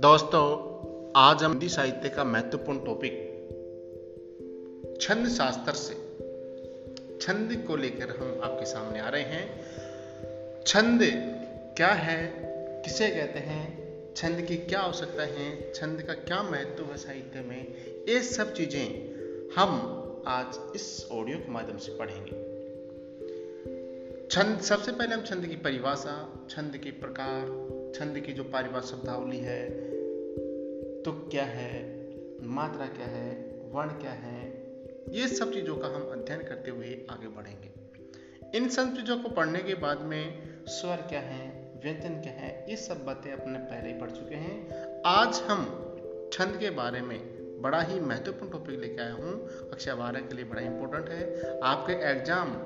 दोस्तों, आज हम हिंदी साहित्य का महत्वपूर्ण टॉपिक छंद शास्त्र से। छंद को लेकर हम आपके सामने आ रहे हैं। छंद क्या है? किसे कहते हैं? छंद की क्या आवश्यकता है? छंद का क्या महत्व है साहित्य में? ये सब चीज़ें हम आज इस ऑडियो के माध्यम से पढ़ेंगे। छंद, सबसे पहले हम छंद की परिभाषा, छंद के प्रकार, छंद की जो पारिभाषा शब्दावली है तो क्या है, मात्रा क्या है, वर्ण क्या है, ये सब चीज़ों का हम अध्ययन करते हुए आगे बढ़ेंगे। इन सब चीज़ों को पढ़ने के बाद में स्वर क्या है, व्यंजन क्या है, ये सब बातें अपने पहले ही पढ़ चुके हैं। आज हम छंद के बारे में बड़ा ही महत्वपूर्ण टॉपिक लेके आया हूँ। कक्षा बारह के लिए बड़ा इंपॉर्टेंट है। आपके एग्ज़ाम